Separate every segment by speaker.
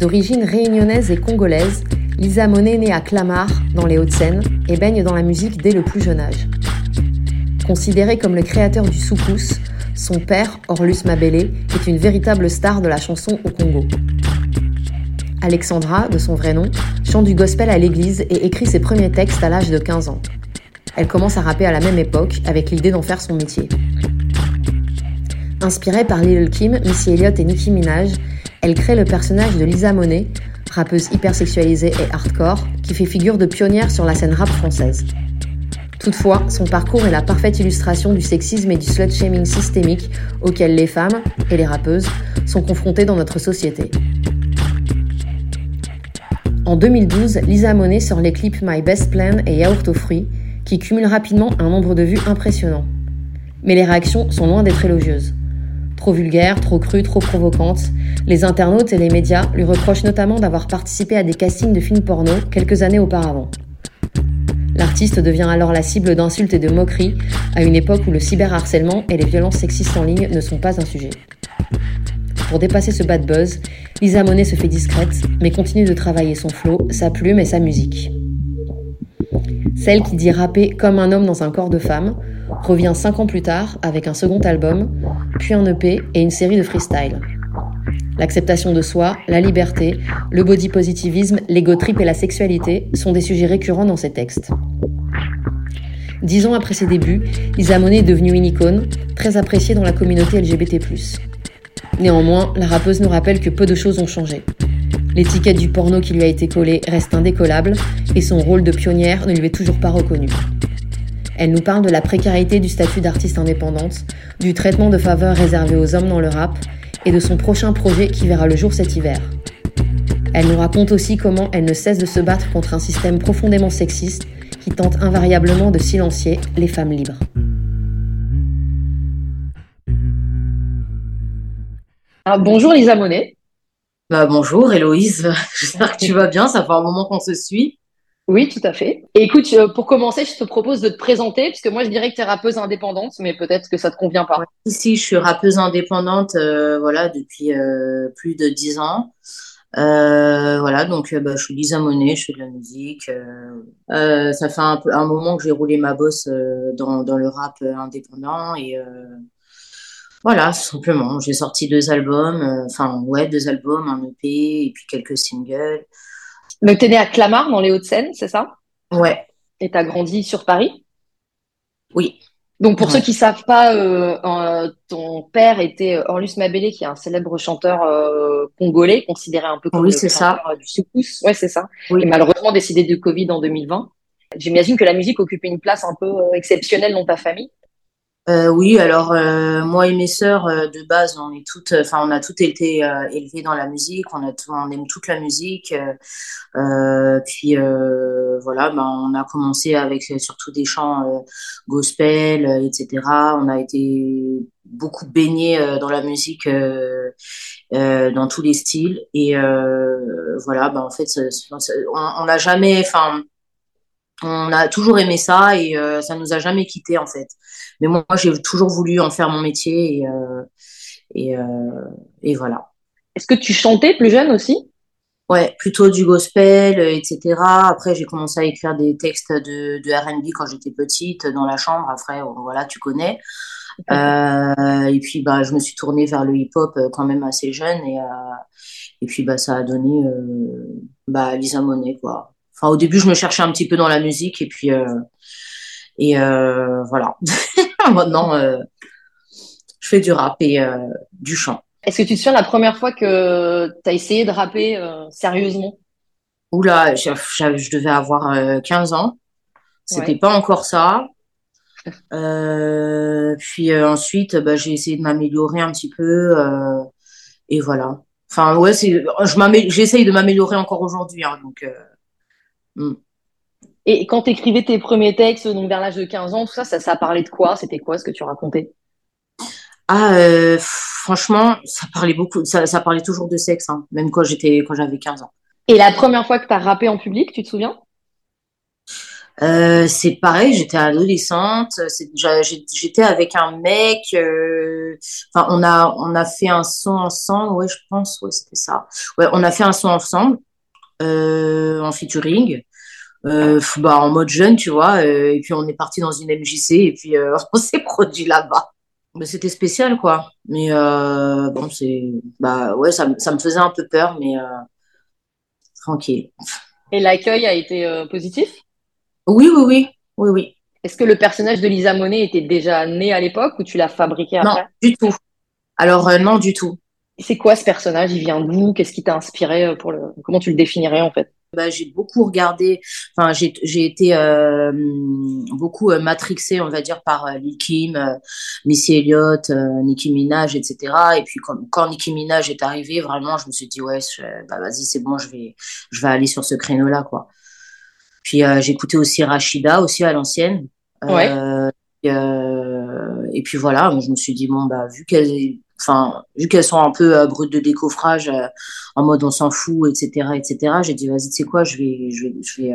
Speaker 1: D'origine réunionnaise et congolaise, Lisa Monet naît à Clamart, dans les Hauts-de-Seine, et baigne dans la musique dès le plus jeune âge. Considéré comme le créateur du soukous, son père, Orlus Mabélé, est une véritable star de la chanson au Congo. Alexandra, de son vrai nom, chante du gospel à l'église et écrit ses premiers textes à l'âge de 15 ans. Elle commence à rapper à la même époque, avec l'idée d'en faire son métier. Inspirée par Lil Kim, Missy Elliott et Nicki Minaj, elle crée le personnage de Lisa Monet, rappeuse hypersexualisée et hardcore, qui fait figure de pionnière sur la scène rap française. Toutefois, son parcours est la parfaite illustration du sexisme et du slut-shaming systémique auquel les femmes, et les rappeuses, sont confrontées dans notre société. En 2012, Lisa Monet sort les clips My Best Plan et Yaourt aux fruits, qui cumulent rapidement un nombre de vues impressionnant. Mais les réactions sont loin d'être élogieuses. Trop vulgaire, trop crue, trop provocante, les internautes et les médias lui reprochent notamment d'avoir participé à des castings de films porno quelques années auparavant. L'artiste devient alors la cible d'insultes et de moqueries à une époque où le cyberharcèlement et les violences sexistes en ligne ne sont pas un sujet. Pour dépasser ce bad buzz, Lisa Monet se fait discrète, mais continue de travailler son flow, sa plume et sa musique. Celle qui dit rapper comme un homme dans un corps de femme revient cinq ans plus tard avec un second album, puis un EP et une série de freestyle. L'acceptation de soi, la liberté, le body positivisme, l'ego trip et la sexualité sont des sujets récurrents dans ses textes. Dix ans après ses débuts, Lisa Monet est devenue une icône, très appréciée dans la communauté LGBT+. Néanmoins, la rappeuse nous rappelle que peu de choses ont changé. L'étiquette du porno qui lui a été collée reste indécollable et son rôle de pionnière ne lui est toujours pas reconnu. Elle nous parle de la précarité du statut d'artiste indépendante, du traitement de faveur réservé aux hommes dans le rap et de son prochain projet qui verra le jour cet hiver. Elle nous raconte aussi comment elle ne cesse de se battre contre un système profondément sexiste qui tente invariablement de silencier les femmes libres. Ah, bonjour Lisa Monet.
Speaker 2: Bah, bonjour Héloïse, j'espère que tu vas bien, ça fait un moment qu'on se suit.
Speaker 1: Oui, tout à fait. Et écoute, euh, pour commencer, je te propose de te présenter, puisque moi je dirais que tu es rappeuse indépendante, mais peut-être que ça te convient pas.
Speaker 2: Ici, je suis rappeuse indépendante euh, voilà, depuis euh, plus de dix ans. voilà, donc bah, je suis Lisa Monet, je fais de la musique. ça fait un, un moment que j'ai roulé ma bosse dans, dans, le rap indépendant et voilà, simplement. J'ai sorti deux albums, enfin ouais, deux albums, un EP et puis quelques singles.
Speaker 1: Donc, tu es né à Clamart, dans les Hauts-de-Seine, c'est ça?
Speaker 2: Ouais.
Speaker 1: Et tu as grandi sur Paris?
Speaker 2: Oui.
Speaker 1: Donc, pour ceux qui savent pas, euh, euh, ton père était euh, Orlus Mabélé, qui est un célèbre chanteur congolais, considéré un peu comme
Speaker 2: oui, le ça.
Speaker 1: du soukous. Ouais, c'est ça. Oui. Et malheureusement décédé de Covid en 2020. J'imagine que la musique occupait une place un peu exceptionnelle dans ta famille.
Speaker 2: Euh, oui, alors euh, moi et mes sœurs euh, de base, on est toutes, enfin on a toutes été euh, élevées dans la musique, on a, on aime toute la musique. puis voilà, ben on a commencé avec surtout des chants gospel, etc. On a été beaucoup baigné dans la musique, dans tous les styles. Et voilà, ben en fait, on n'a jamais, enfin on a toujours aimé ça et euh, ça nous a jamais quitté en fait. Mais moi, j'ai toujours voulu en faire mon métier et, euh, et, euh, et, voilà.
Speaker 1: Est-ce que tu chantais plus jeune aussi?
Speaker 2: Ouais, plutôt du gospel, etc. Après, j'ai commencé à écrire des textes de, de R&B quand j'étais petite dans la chambre. Après, voilà, tu connais. et puis, bah, je me suis tournée vers le hip-hop quand même assez jeune et et puis bah, ça a donné bah, Lisa Monet quoi au début, je me cherchais un petit peu dans la musique et puis euh, et euh, voilà. Maintenant, euh, je fais du rap et du chant.
Speaker 1: Est-ce que tu te souviens la première fois que tu as essayé de rapper sérieusement?
Speaker 2: Oula, je, je devais avoir 15 ans. C'était pas encore ça. puis ensuite, bah, j'ai essayé de m'améliorer un petit peu. et voilà. Enfin, ouais, c'est, j'essaye de m'améliorer encore aujourd'hui. Hein, donc,
Speaker 1: Mm. Et quand tu écrivais tes premiers textes, donc vers l'âge de 15 ans, tout ça, ça, ça parlait de quoi? C'était quoi ce que tu racontais?
Speaker 2: Ah, euh, franchement, ça parlait beaucoup, ça, ça parlait toujours de sexe, hein, même quand j'étais, quand j'avais 15 ans.
Speaker 1: Et la première fois que tu as rappé en public, tu te souviens?
Speaker 2: Euh, c'est pareil, j'étais adolescente, j'étais avec un mec, euh, enfin on a on a fait un son ensemble, ouais je pense, ouais c'était ça. Ouais, on a fait un son ensemble en featuring, euh, bah en mode jeune tu vois, euh, et puis on est parti dans une MJC et puis euh, on s'est produit là-bas. Mais c'était spécial quoi, mais bon c'est bah ouais ça ça me faisait un peu peur, mais tranquille.
Speaker 3: Et l'accueil a été positif?
Speaker 2: Oui, oui, oui, oui, oui.
Speaker 3: Est-ce que le personnage de Lisa Monet était déjà né à l'époque ou tu l'as fabriqué après?
Speaker 2: Non, du tout. Alors euh, non, du tout.
Speaker 3: C'est quoi ce personnage? Il vient d'où? Qu'est-ce qui t'a inspiré euh, pour le Comment tu le définirais en fait?
Speaker 2: Bah, j'ai beaucoup regardé, enfin j'ai j'ai été euh, beaucoup matrixée, on va dire, par Lil Kim, Missy Elliott, Nicki Minaj, etc. Et puis quand, quand Nicki Minaj est arrivée, vraiment, je me suis dit ouais, bah vas-y, c'est bon, je vais je vais aller sur ce créneau-là, quoi. Puis euh, j'écoutais aussi Rachida, aussi à l'ancienne. Euh, euh, et puis voilà, je me suis dit bon bah vu qu'elles, enfin vu qu'elles sont un peu brutes de décoffrage, en mode on s'en fout, etc., etc. J'ai dit vas-y, tu sais quoi, je vais, je vais, je vais,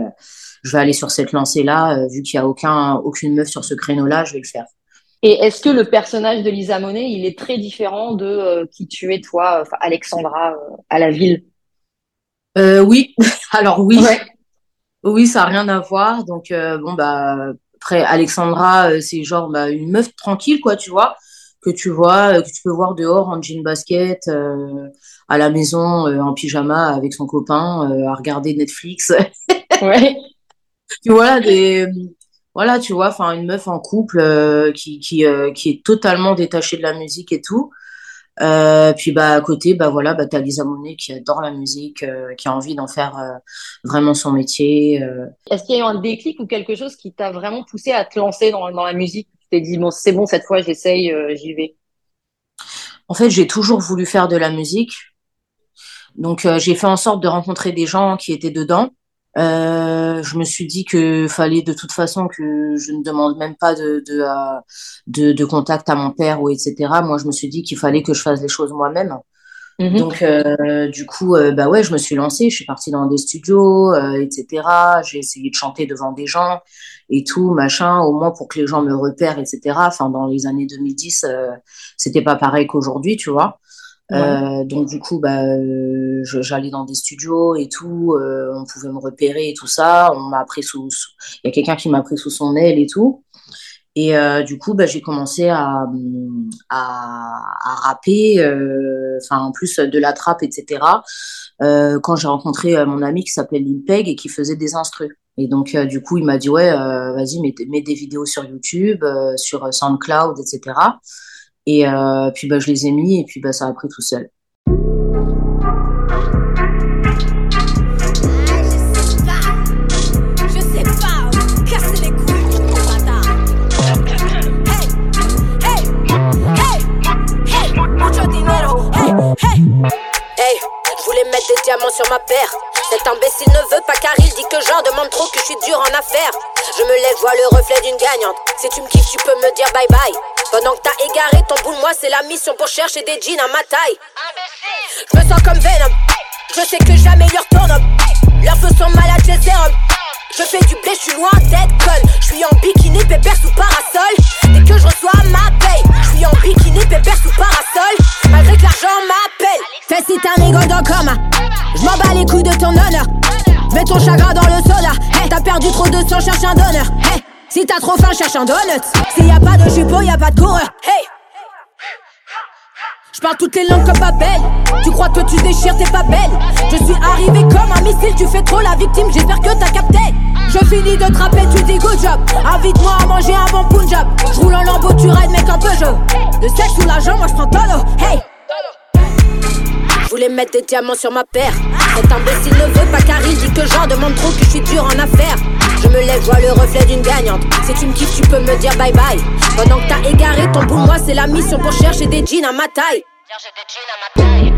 Speaker 2: je vais aller sur cette lancée là, vu qu'il y a aucun, aucune meuf sur ce créneau là, je vais le faire.
Speaker 3: Et est-ce que le personnage de Lisa Monet, il est très différent de qui tu es toi, Alexandra, à la ville?
Speaker 2: Euh, Oui, alors oui. Oui, ça a rien à voir. Donc euh, bon bah après Alexandra, euh, c'est genre bah, une meuf tranquille quoi, tu vois, que tu vois, euh, que tu peux voir dehors en jean basket, à la maison en pyjama avec son copain, à regarder Netflix.
Speaker 3: ouais.
Speaker 2: Puis voilà des voilà, tu vois, enfin une meuf en couple qui qui qui est totalement détachée de la musique et tout. Euh, puis bah à côté, bah voilà, bah t'as Lisa Monet qui adore la musique, euh, qui a envie d'en faire euh, vraiment son métier.
Speaker 3: Est-ce qu'il y a eu un déclic ou quelque chose qui t'a vraiment poussé à te lancer dans, dans la musique? Tu t'es dit bon c'est bon cette fois j'essaye, j'y vais.
Speaker 2: En fait j'ai toujours voulu faire de la musique, donc j'ai fait en sorte de rencontrer des gens qui étaient dedans. Euh, je me suis dit que fallait de toute façon que je ne demande même pas de de, euh, de, de contact à mon père ou etc. Moi, je me suis dit qu'il fallait que je fasse les choses moi-même. Mhm. Donc, euh, du coup, euh, bah ouais, je me suis lancée. Je suis partie dans des studios, euh, etc. J'ai essayé de chanter devant des gens et tout, machin, au moins pour que les gens me repèrent, etc. Enfin, dans les années 2010, c'était pas pareil qu'aujourd'hui, tu vois. Euh, donc du coup, bah, euh, j'allais dans des studios et tout, euh, on pouvait me repérer et tout ça. On m'a pris sous, il y a quelqu'un qui m'a pris sous son aile et tout. Et du coup, bah, j'ai commencé à, à, à rapper, enfin en plus de la trappe, etc. quand j'ai rencontré mon ami qui s'appelle Limpeg et qui faisait des instrus. Et donc du coup, il m'a dit ouais, vas-y, mets, mets, des vidéos sur YouTube, sur SoundCloud, etc. Et euh, puis bah, je les ai mis et puis bah, ça a pris tout seul.
Speaker 4: Hey, des diamants sur ma paire. Cet imbécile ne veut pas car il dit que j'en demande trop, que je suis dur en affaires. Je me lève, vois le reflet d'une gagnante. Si tu me kiffes, tu peux me dire bye bye. Pendant que t'as égaré ton boule, moi c'est la mission pour chercher des jeans à ma taille. Je me sens comme Venom. Je sais que jamais leur retourne. Leurs feux sont malades. Je fais du blé, je suis loin d'être conne. Je suis en bikini, pépère sous parasol. Dès que je reçois ma paye, je suis en bikini, pépère sous parasol. Malgré que l'argent m'appelle. Fais si t'as rigole dans coma. Je m'en bats les couilles de ton honneur. Mets ton chagrin dans le soda. Hey, t'as perdu trop de sang, cherche un donneur. Hey, si t'as trop faim, cherche un donut. S'il y a pas de jupeau, y a pas de coureur. Hey! Je parle toutes les langues comme Babel. Tu crois que tu déchires, t'es pas belle. Je suis arrivé comme un missile, tu fais trop la victime, j'espère que t'as capté. Je finis de trapper, tu dis good job. Invite-moi à manger un bon punjab. Je roule en lambeau, tu rides, mec, un peu jeu. Le sexe ou l'argent, moi je prends tolo. Hey! Je voulais mettre des diamants sur ma paire. Cet imbécile ne veut pas car il dit que j'en demande trop, que je suis dur en affaires. Je me lève, vois le reflet d'une gagnante. Si tu me kiffes, tu peux me dire bye bye. Pendant que t'as égaré ton bout, moi c'est la mission pour chercher des jeans à ma taille.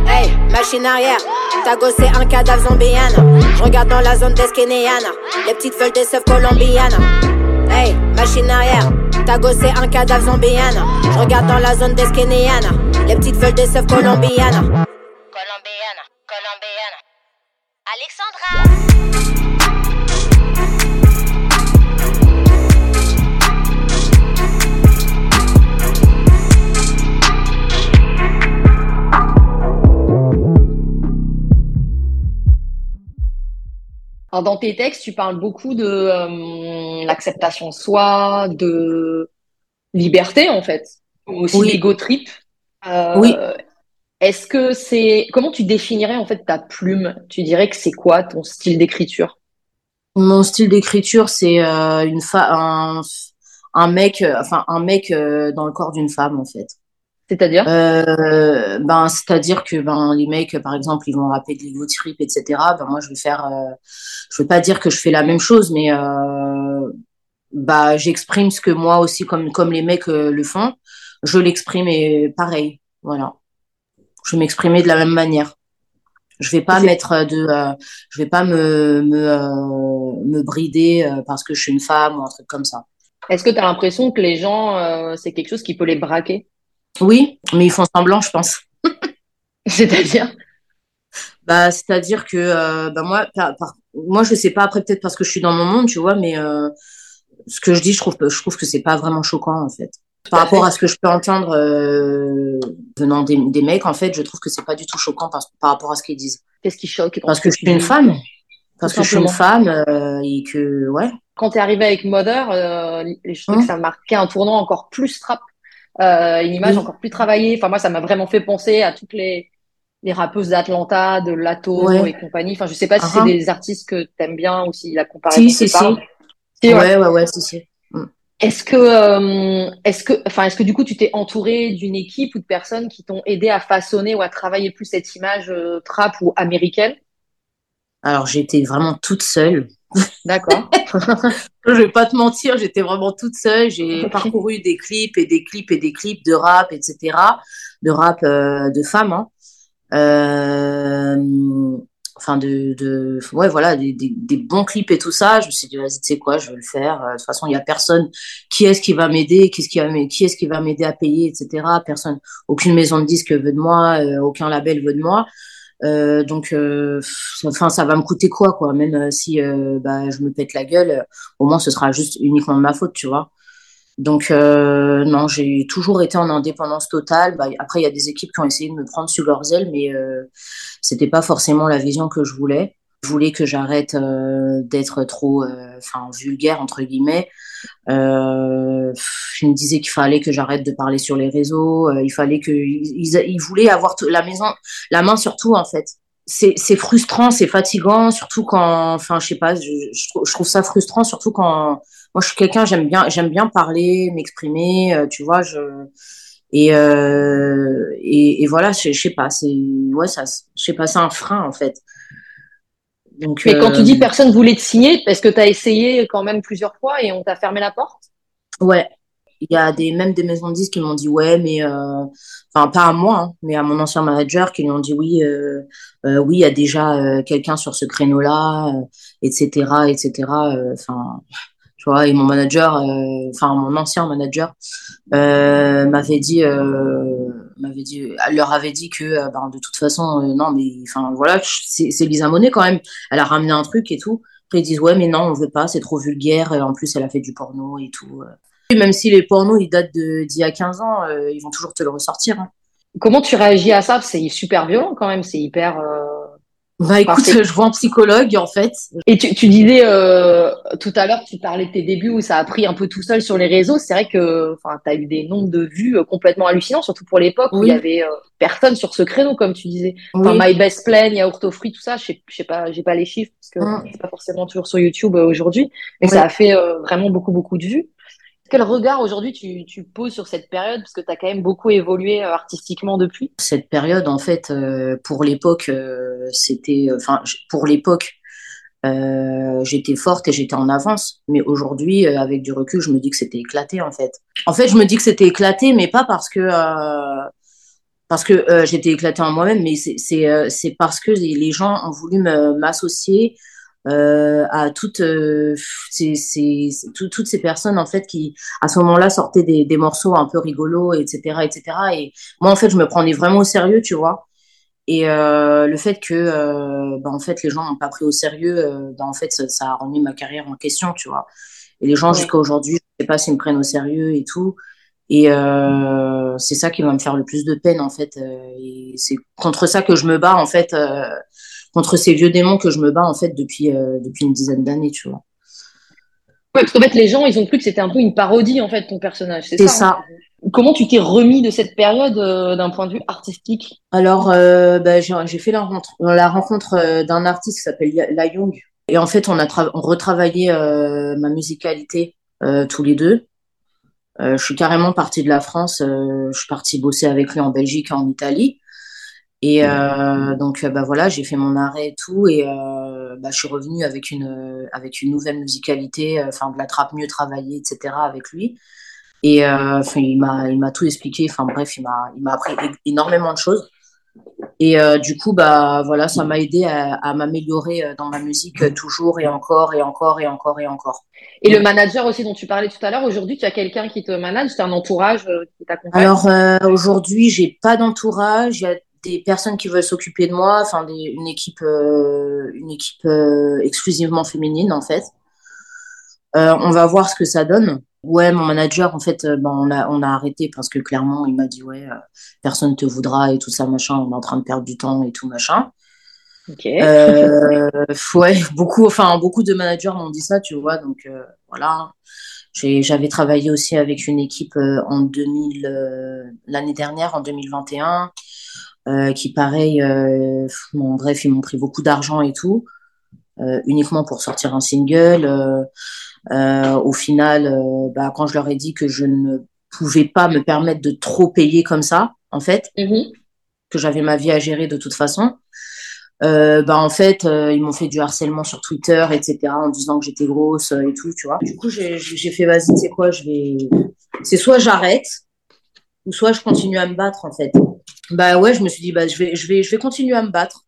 Speaker 4: Hey, machine arrière, t'as gossé un cadavre zombienne. Je regarde dans la zone d'Eskenéane, les petites feuilles des seufs colombiennes. Hey, machine arrière, t'as gossé un cadavre zombienne. Je regarde dans la zone d'Eskenéane, les petites feuilles des seufs colombiennes. Colombiana, Colombiana. Alexandra!
Speaker 3: Dans tes textes, tu parles beaucoup de euh, l'acceptation de soi, de liberté en fait, aussi
Speaker 2: oui.
Speaker 3: l'ego trip. Euh,
Speaker 2: oui.
Speaker 3: Est-ce que c'est. Comment tu définirais, en fait, ta plume? Tu dirais que c'est quoi ton style d'écriture?
Speaker 2: Mon style d'écriture, c'est euh, une fa un, un mec, euh, enfin un mec euh, dans le corps d'une femme en fait.
Speaker 3: C'est-à-dire?
Speaker 2: Euh, ben c'est-à-dire que ben les mecs, par exemple, ils vont rapper de l'ego trip, etc. Ben moi, je vais faire, euh, je veux pas dire que je fais la même chose, mais euh, bah j'exprime ce que moi aussi, comme comme les mecs euh, le font, je l'exprime et pareil, voilà. Je vais m'exprimer de la même manière. Je vais pas mettre de, euh, je vais pas me me euh, me brider euh, parce que je suis une femme ou un truc comme ça.
Speaker 3: Est-ce que tu as l'impression que les gens, euh, c'est quelque chose qui peut les braquer?
Speaker 2: Oui, mais ils font semblant, je pense.
Speaker 3: C'est-à-dire?
Speaker 2: Bah, c'est-à-dire que euh, bah moi, par- par- moi, je sais pas après peut-être parce que je suis dans mon monde, tu vois, mais euh, ce que je dis, je trouve, je trouve que c'est pas vraiment choquant en fait. Par rapport à ce que je peux entendre euh, venant des, des mecs, en fait, je trouve que c'est pas du tout choquant par, par rapport à ce qu'ils disent.
Speaker 3: Qu'est-ce qui choque
Speaker 2: Parce
Speaker 3: ce
Speaker 2: que je suis une femme, parce
Speaker 3: Tout
Speaker 2: que je suis une femme euh, et que ouais.
Speaker 3: Quand tu es arrivé avec Mother, euh, je
Speaker 2: Hum.
Speaker 3: que ça marquait un tournant encore plus trap, euh, une image
Speaker 2: Oui.
Speaker 3: encore plus travaillée. Enfin, moi, ça m'a vraiment fait penser à toutes les, les rappeuses d'Atlanta, de Lato
Speaker 2: Ouais.
Speaker 3: et compagnie. Enfin, je sais pas si c'est
Speaker 2: ah.
Speaker 3: des artistes que t'aimes bien ou si la comparaison
Speaker 2: Si, si, si.
Speaker 3: parle. Si, ouais.
Speaker 2: Ouais, ouais, ouais, si, si.
Speaker 3: Est-ce que, euh, est-ce que, enfin, est-ce que du coup, tu t'es entouré d'une équipe ou de personnes qui t'ont aidé à façonner ou à travailler plus cette image euh, trap ou américaine?
Speaker 2: Alors, j'étais vraiment toute seule.
Speaker 3: D'accord.
Speaker 2: Je vais pas te mentir, j'étais vraiment toute seule. J'ai parcouru des clips et des clips et des clips de rap, etc. De rap euh, de femmes. Hein. Enfin, de, de, ouais, voilà, des, bons clips et tout ça. Je me suis dit, vas-y, tu sais quoi, je vais le faire. Euh, De toute façon, il y a personne. Qui est-ce qui va m'aider? Qui est-ce qui va m'aider à payer, etc. Personne. Aucune maison de disque veut de moi, euh, aucun label veut de moi. Euh, donc, enfin, ça va me coûter quoi, quoi? Même si bah, je me pète la gueule, au moins ce sera juste uniquement de ma faute, tu vois. Donc, non, j'ai toujours été en indépendance totale. Bah, après, il y a des équipes qui ont essayé de me prendre sous leurs ailes, mais c'était pas forcément la vision que je voulais. Je voulais que j'arrête euh, d'être trop, euh, enfin, vulgaire entre guillemets. Euh, il me disait qu'il fallait que j'arrête de parler sur les réseaux. il fallait que ils, ils voulaient avoir la maison, la main sur tout en fait. C'est frustrant, c'est fatigant, surtout quand, enfin, je sais pas, je, je, trouve, je ça frustrant, surtout quand moi je suis quelqu'un, j'aime bien, j'aime bien parler, m'exprimer, tu vois, je et euh, et, et voilà, je, je sais pas, c'est ouais, ça, je sais pas, c'est un frein en fait. Donc
Speaker 3: Mais quand tu
Speaker 2: euh,
Speaker 3: dis personne voulait te signer, est-ce que tu as essayé quand même plusieurs fois et on t'a fermé la porte?
Speaker 2: Ouais, il y a des, même des maisons de disques qui m'ont dit ouais, mais euh, enfin pas à moi, hein, mais à mon ancien manager qui lui ont dit oui, euh, euh, oui, il y a déjà euh, quelqu'un sur ce créneau-là, euh, etc., etc. euh, Enfin, et mon manager, euh, enfin mon ancien manager euh, m'avait dit, euh, m'avait dit, leur avait dit que ben, de toute façon, non, mais enfin voilà, c'est Lisa Monet quand même. Elle a ramené un truc et tout. Après ils disent ouais, mais non, on veut pas, c'est trop vulgaire. Et en plus, elle a fait du porno et tout. Même si les pornos ils datent d'il y a 15 ans, ils vont toujours te le ressortir. hein.
Speaker 3: Comment tu réagis à ça? C'est super violent quand même, c'est hyper.
Speaker 2: Bah écoute, je vois un psychologue en fait.
Speaker 3: Et tu, tu disais euh, tout à l'heure, tu parlais de tes débuts où ça a pris un peu tout seul sur les réseaux. C'est vrai que enfin, tu as eu des nombres de vues euh, complètement hallucinants, surtout pour l'époque où il y avait euh, personne sur ce créneau, comme tu disais. Enfin,
Speaker 2: Oui.
Speaker 3: My Best Plan, Yaourt aux fruits, tout ça, je sais, je sais pas, j'ai pas les chiffres parce que
Speaker 2: Mm.
Speaker 3: c'est pas forcément toujours sur YouTube euh, aujourd'hui, mais ça a fait vraiment beaucoup, beaucoup de vues. Quel regard aujourd'hui tu, poses sur cette période? Parce que tu as quand même beaucoup évolué euh, artistiquement depuis?
Speaker 2: cette période, en fait, euh, pour l'époque, euh, c'était, enfin, pour l'époque, j'étais forte et j'étais en avance. Mais aujourd'hui, avec du recul, je me dis que c'était éclaté, en fait. En fait, je me dis que c'était éclaté, mais pas parce que, parce que j'étais éclatée en moi-même, mais c'est, parce que les gens ont voulu m'associer euh, à toutes euh, ces, ces, ces- tout- toutes ces personnes en fait qui à ce moment-là sortaient des, des morceaux un peu rigolos etc etc et moi en fait je me prenais vraiment au sérieux tu vois. Et euh, le fait que bah, en fait les gens m'ont pas pris au sérieux bah, en fait ça, ça a remis ma carrière en question tu vois. Et les gens
Speaker 3: Ouais.
Speaker 2: jusqu'à aujourd'hui je sais pas s'ils me prennent au sérieux et tout. Et euh, c'est ça qui va me faire le plus de peine en fait et c'est contre ça que je me bats en fait euh, contre ces vieux démons que je me bats en fait depuis depuis une dizaine d'années, tu vois.
Speaker 3: Ouais, parce qu'en fait, les gens, ils ont cru que c'était un peu une parodie, en fait, ton personnage.
Speaker 2: C'est ça. ça.
Speaker 3: Hein Comment tu t'es remis de cette période d'un point de vue artistique?
Speaker 2: Alors, bah, j'ai fait la rencontre, la rencontre d'un artiste qui s'appelle La Young. Et en fait, on a retravaillé ma musicalité tous les deux. Euh, je suis carrément partie de la France. Euh, je suis partie bosser avec lui en Belgique et en Italie. Et euh, donc, bah voilà, j'ai fait mon arrêt et tout. Et bah, je suis revenue avec une, avec une nouvelle musicalité, enfin, de la trappe mieux travaillée, etc. avec lui. Et il m'a, il m'a tout expliqué. Enfin, bref, il m'a, il m'a appris énormément de choses. Et euh, du coup, bah voilà, ça m'a aidé à, m'améliorer euh, dans ma musique euh, toujours et encore et encore et encore et encore.
Speaker 3: Et le manager aussi dont tu parlais tout à l'heure, aujourd'hui, tu as quelqu'un qui te manage, tu as un entourage qui t'accompagne?
Speaker 2: Alors aujourd'hui, j'ai pas d'entourage, il y a des personnes qui veulent s'occuper de moi, enfin une équipe, une équipe exclusivement féminine en fait. on va voir ce que ça donne. Ouais, mon manager, en fait, euh, ben, on, a, on a arrêté parce que clairement, il m'a dit, ouais, euh, personne te voudra et tout ça, machin, on est en train de perdre du temps et tout, machin.
Speaker 3: Ok.
Speaker 2: Euh, ouais, beaucoup, enfin, beaucoup de managers m'ont dit ça, tu vois, donc euh, voilà. J'avais travaillé aussi avec une équipe en 2000, l'année dernière, en 2021, qui, pareil, bon, bref, ils m'ont pris beaucoup d'argent et tout, uniquement pour sortir un single. Euh, au final, euh, bah, quand je leur ai dit que je ne pouvais pas me permettre de trop payer comme ça, en fait,
Speaker 3: mm-hmm.
Speaker 2: que j'avais ma vie à gérer de toute façon, euh, bah en fait euh, ils m'ont fait du harcèlement sur Twitter etc en disant que j'étais grosse et tout tu vois du coup j'ai fait vas-y c'est quoi je vais c'est soit j'arrête ou soit je continue à me battre en fait bah ouais je me suis dit bah je vais je vais je vais continuer à me battre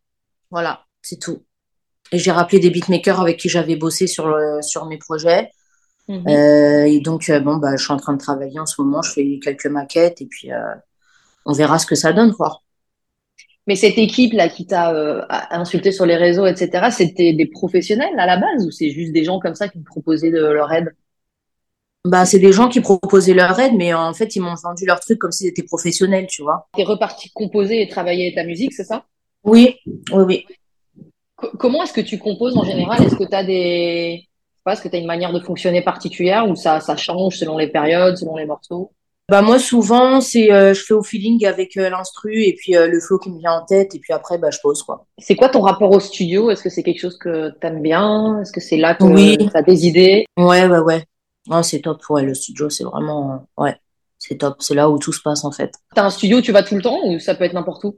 Speaker 2: voilà c'est tout et j'ai rappelé des beatmakers avec qui j'avais bossé sur, sur mes projets. Mhm. Euh, et donc, euh, bon, bah, je suis en train de travailler en ce moment. Je fais quelques maquettes et puis euh, on verra ce que ça donne, quoi.
Speaker 3: Mais cette équipe-là qui t'a insulté sur les réseaux, etc., c'était des professionnels à la base ou c'est juste des gens comme ça qui me proposaient de leur aide?
Speaker 2: Bah, c'est des gens qui proposaient leur aide, mais en fait, ils m'ont vendu leur truc comme s'ils étaient professionnels, tu vois.
Speaker 3: T'es reparti composer et travailler ta musique, c'est ça?
Speaker 2: Oui, oui, oui
Speaker 3: comment est-ce que tu composes en général? Est-ce que tu as des. Est-ce que tu as une manière de fonctionner particulière ou ça, ça change selon les périodes, selon les morceaux?
Speaker 2: Bah moi souvent c'est euh, je fais au feeling avec euh, l'instru et puis euh, le flow qui me vient en tête et puis après bah je pose quoi.
Speaker 3: C'est quoi ton rapport au studio? Est-ce que c'est quelque chose que tu aimes bien? Est-ce que c'est là que oui. tu as des idées?
Speaker 2: Ouais ouais ouais. Non, c'est top ouais le studio c'est vraiment ouais, c'est top, c'est là où tout se passe en fait.
Speaker 3: Tu as un studio, tu vas tout le temps ou ça peut être n'importe où?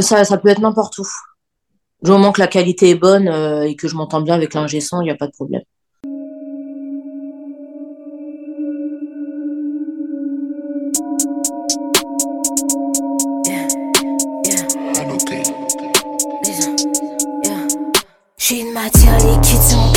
Speaker 2: Ça ça peut être n'importe où. Du moment que la qualité est bonne euh, et que je m'entends bien avec l'ingé son, il n'y a pas de problème.
Speaker 5: J'ai une matière liquide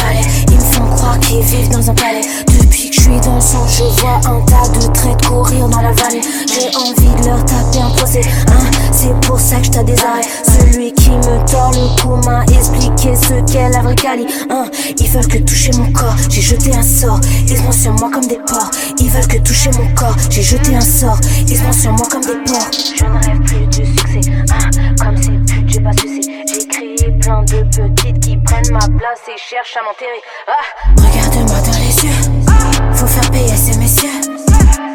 Speaker 5: qu'ils vivent dans un palais. Depuis que je suis dans le sang, je vois un tas de traits courir dans la vallée. J'ai envie de leur taper un procès. Hein, c'est pour ça que je des arrêts. Celui qui me tord le cou m'a expliqué ce qu'est la vraie Cali. Hein, ils veulent que toucher mon corps. J'ai jeté un sort. Ils vont sur moi comme des porcs. Ils veulent que toucher mon corps. J'ai jeté un sort. Ils vont sur moi comme des porcs. Je ne rêve plus de succès. Hein, comme ces putes, j'ai pas succès. J'ai plein de petites qui ma place et cherchent à m'enterrer. Ah. Regarde-moi dans les yeux. Faut faire payer ces messieurs.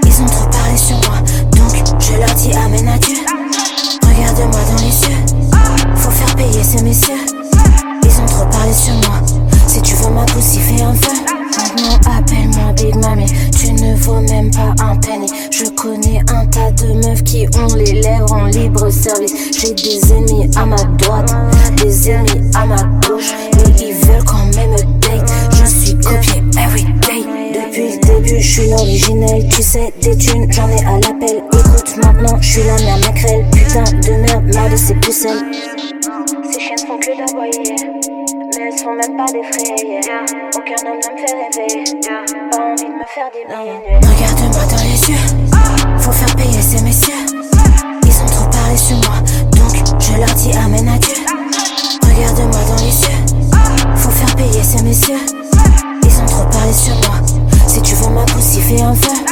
Speaker 5: Ils ont trop parlé sur moi. Donc je leur dis amen adieu. Regarde-moi dans les yeux. Faut faire payer ces messieurs. Ils ont trop parlé sur moi. Si tu veux ma un feu. Même pas un penny. Je connais un tas de meufs qui ont les lèvres en libre service. J'ai des ennemis à ma droite, des ennemis à ma gauche. Mais ils veulent quand même date. Je suis copié everyday. Depuis le début, je suis l'originel. Tu sais, des thunes, j'en ai à l'appel. Écoute, maintenant, je suis la mère macrelle. Putain de merde, marre de ces pousselles. Ces chiens font que d'aboyer. Elles sont même pas défrayées. Aucun homme ne me fait rêver. Pas envie de me faire des billets. Regarde-moi dans les yeux. Faut faire payer ces messieurs. Ils ont trop parlé sur moi. Donc je leur dis amen adieu. Regarde-moi dans les yeux. Faut faire payer ces messieurs. Ils ont trop parlé sur moi. Si tu veux ma pousse, un feu.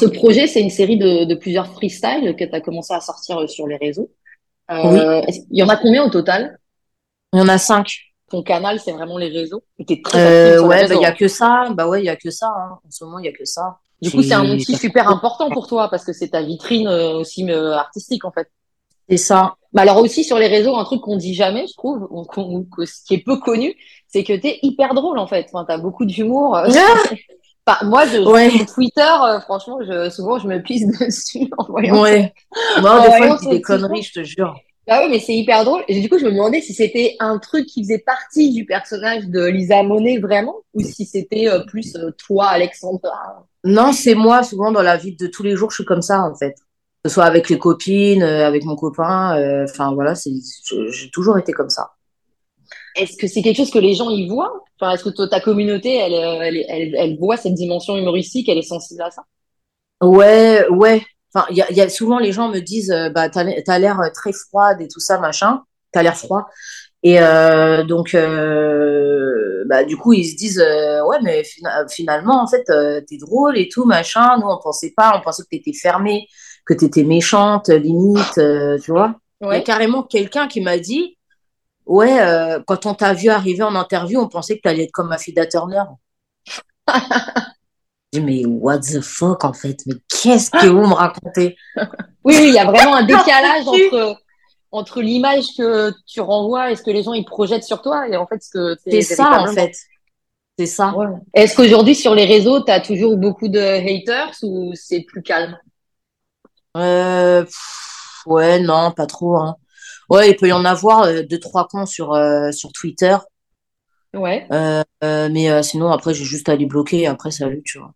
Speaker 3: Ce projet, c'est une série de, de plusieurs freestyles que tu as commencé à sortir sur les réseaux. Euh, oui. Il y en a combien au total?
Speaker 2: Il y en a cinq.
Speaker 3: Ton canal, c'est vraiment les réseaux?
Speaker 2: Très euh, Ouais, il bah, y a que ça. Bah ouais, il y a que ça. Hein. En ce moment, il y a que ça.
Speaker 3: Du coup, c'est un outil super important pour toi parce que c'est ta vitrine euh, aussi euh, artistique en fait.
Speaker 2: C'est ça.
Speaker 3: Bah alors aussi sur les réseaux, un truc qu'on dit jamais, je trouve, ou, ce qui est peu connu, c'est que tu es hyper drôle en fait. Enfin, as beaucoup d'humour. moi, je, ouais. Twitter, franchement, je, souvent, je me pisse dessus en voyant.
Speaker 2: Ouais. Moi, des fois, je dis des conneries, je te jure.
Speaker 3: Ah oui, mais c'est hyper drôle. Et du coup, je me demandais si c'était un truc qui faisait partie du personnage de Lisa Monet vraiment, ou si c'était euh, plus euh, toi, Alexandra.
Speaker 2: Non, c'est moi. Souvent dans la vie de tous les jours, je suis comme ça en fait. Que ce soit avec les copines, euh, avec mon copain. Enfin voilà, j'ai toujours été comme ça.
Speaker 3: Est-ce que c'est quelque chose que les gens y voient? Enfin, Est-ce que ta communauté, elle, elle, elle, elle voit cette dimension humoristique Elle est sensible à ça?
Speaker 2: Ouais, ouais. Enfin, y a, y a, souvent les gens me disent, euh, bah, t'as as, l'air euh, très froide et tout ça, machin. T'as l'air froid. Et euh, donc, euh, bah, du coup, ils se disent, euh, ouais, mais finalement, en fait, t'es drôle et tout, machin. Nous, on pensait pas, on pensait que t'étais fermée, que t'étais méchante, limite, tu vois. Il y a carrément quelqu'un qui m'a dit, ouais, quand on t'a vu arriver en interview, on pensait que t'allais être comme ma fille Turner. dis, mais what the fuck, en fait? Mais qu'est-ce que vous me racontez?
Speaker 3: oui, oui, il y a vraiment un décalage entre, entre l'image que tu renvoies et ce que les gens ils projettent sur toi et en fait ce que
Speaker 2: c'est ça en fait c'est ça
Speaker 3: est-ce qu'aujourd'hui sur les réseaux tu as toujours beaucoup de haters ou c'est plus calme?
Speaker 2: Euh, ouais non pas trop hein. Ouais il peut y en avoir euh, deux trois cons sur euh, sur Twitter
Speaker 3: ouais
Speaker 2: euh, mais sinon après j'ai juste à les bloquer et après salut tu vois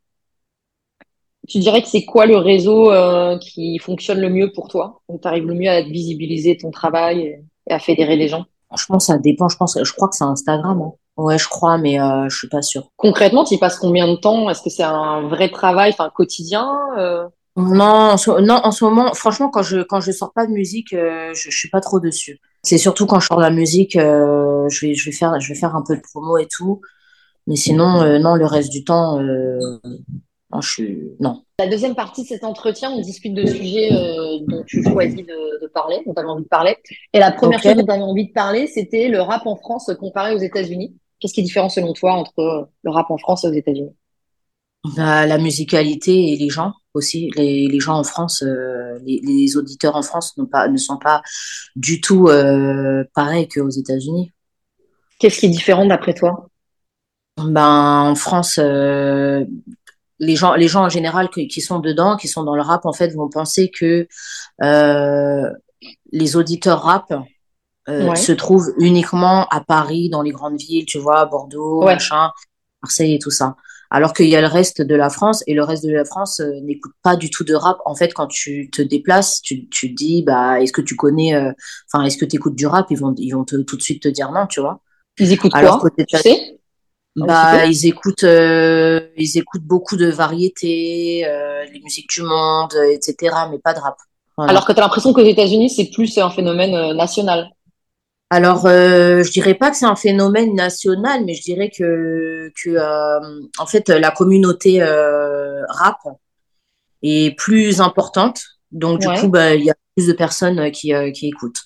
Speaker 3: tu dirais que c'est quoi le réseau qui fonctionne le mieux pour toi Où tu arrives le mieux à visibiliser ton travail et, à fédérer les gens?
Speaker 2: Franchement, ça dépend. Je pense, je crois que c'est Instagram. Hein. Ouais, je crois, mais euh, je suis pas sûre.
Speaker 3: Concrètement, tu y passes combien de temps? Est-ce que c'est un vrai travail, enfin quotidien euh?
Speaker 2: Non, en ce, non, en ce moment, franchement, quand je quand je sors pas de musique, euh, je, je suis pas trop dessus. C'est surtout quand je sors de la musique, euh, je vais je vais faire je vais faire un peu de promo et tout. Mais sinon, non, le reste du temps, non.
Speaker 3: La deuxième partie de cet entretien, on discute de sujets euh, dont tu choisis de, de parler, dont tu envie de parler. Et la première chose dont tu avais envie de parler, c'était le rap en France comparé aux États-Unis. Qu'est-ce qui est différent selon toi entre le rap en France et aux États-Unis?
Speaker 2: Bah, La musicalité et les gens aussi. Les, les gens en France, euh, les, les, auditeurs en France pas, ne sont pas du tout euh, pareils qu'aux États-Unis.
Speaker 3: Qu'est-ce qui est différent d'après toi?
Speaker 2: Ben, En France, euh, les gens, les gens en général qui, sont dedans, qui sont dans le rap, en fait, vont penser que euh, les auditeurs rap euh, se trouvent uniquement à Paris, dans les grandes villes, tu vois, Bordeaux, machin, Marseille et tout ça. Alors qu'il y a le reste de la France et le reste de la France euh, n'écoute pas du tout de rap. En fait, quand tu te déplaces, tu, tu dis, bah, est-ce que tu connais, enfin, est-ce que tu écoutes du rap? Ils vont, ils vont tout de suite te dire non, tu vois.
Speaker 3: Ils écoutent quoi? tu sais?
Speaker 2: Bah, ils écoutent, euh, ils écoutent beaucoup de variétés, euh, les musiques du monde, etc., mais pas de rap.
Speaker 3: Alors que tu as l'impression qu'aux États-Unis, c'est plus un phénomène euh, national.
Speaker 2: Alors, euh, je dirais pas que c'est un phénomène national, mais je dirais que, que euh, en fait, la communauté rap est plus importante. Donc, du coup, bah, il y a plus de personnes qui, qui écoutent.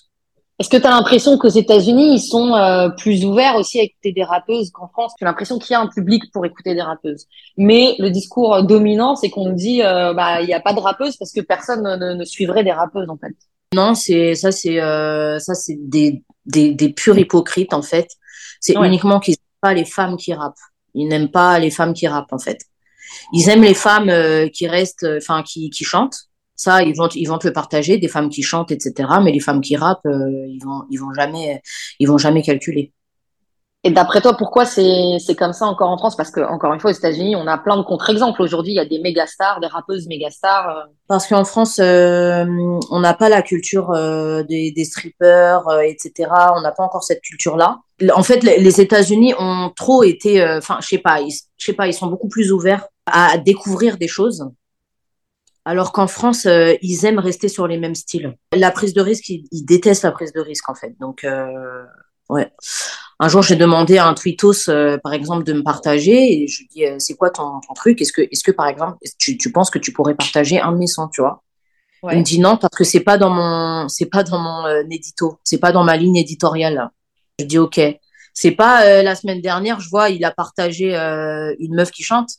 Speaker 3: Est-ce que tu as l'impression qu'aux États-Unis, ils sont euh, plus ouverts aussi à écouter des rappeuses qu'en France? J'ai l'impression qu'il y a un public pour écouter des rappeuses. Mais le discours dominant, c'est qu'on dit euh, bah il n'y a pas de rappeuses parce que personne ne, ne, suivrait des rappeuses en fait.
Speaker 2: Non, c'est ça c'est euh, ça c'est des, des des purs hypocrites en fait. C'est uniquement qu'ils n'aiment pas les femmes qui rappent. Ils n'aiment pas les femmes qui rappent en fait. Ils aiment les femmes qui restent enfin qui qui chantent ça, ils vont, ils vont te le partager, des femmes qui chantent, etc. Mais les femmes qui rappent, euh, ils vont, ils vont jamais, ils vont jamais calculer.
Speaker 3: Et d'après toi, pourquoi c'est comme ça encore en France? Parce que encore une fois, aux États-Unis, on a plein de contre-exemples. Aujourd'hui, il y a des méga stars, des rappeuses méga stars. Euh.
Speaker 2: Parce qu'en France, euh, on n'a pas la culture des, des strippers, etc. On n'a pas encore cette culture-là. En fait, les États-Unis ont trop été, enfin, je sais pas, je sais pas, ils sont beaucoup plus ouverts à découvrir des choses alors qu'en France, euh, ils aiment rester sur les mêmes styles. La prise de risque, ils, détestent la prise de risque en fait. Donc, euh, ouais. Un jour, j'ai demandé à un tweetos, euh, par exemple, de me partager. Et je lui dis, euh, c'est quoi ton, truc? Est-ce que, est que, par exemple, tu, tu, penses que tu pourrais partager un de mes sons, tu vois? Il me dit non parce que c'est pas dans mon, c'est pas dans mon euh, édito, c'est pas dans ma ligne éditoriale. Je dis ok. C'est pas la semaine dernière, je vois, il a partagé une meuf qui chante.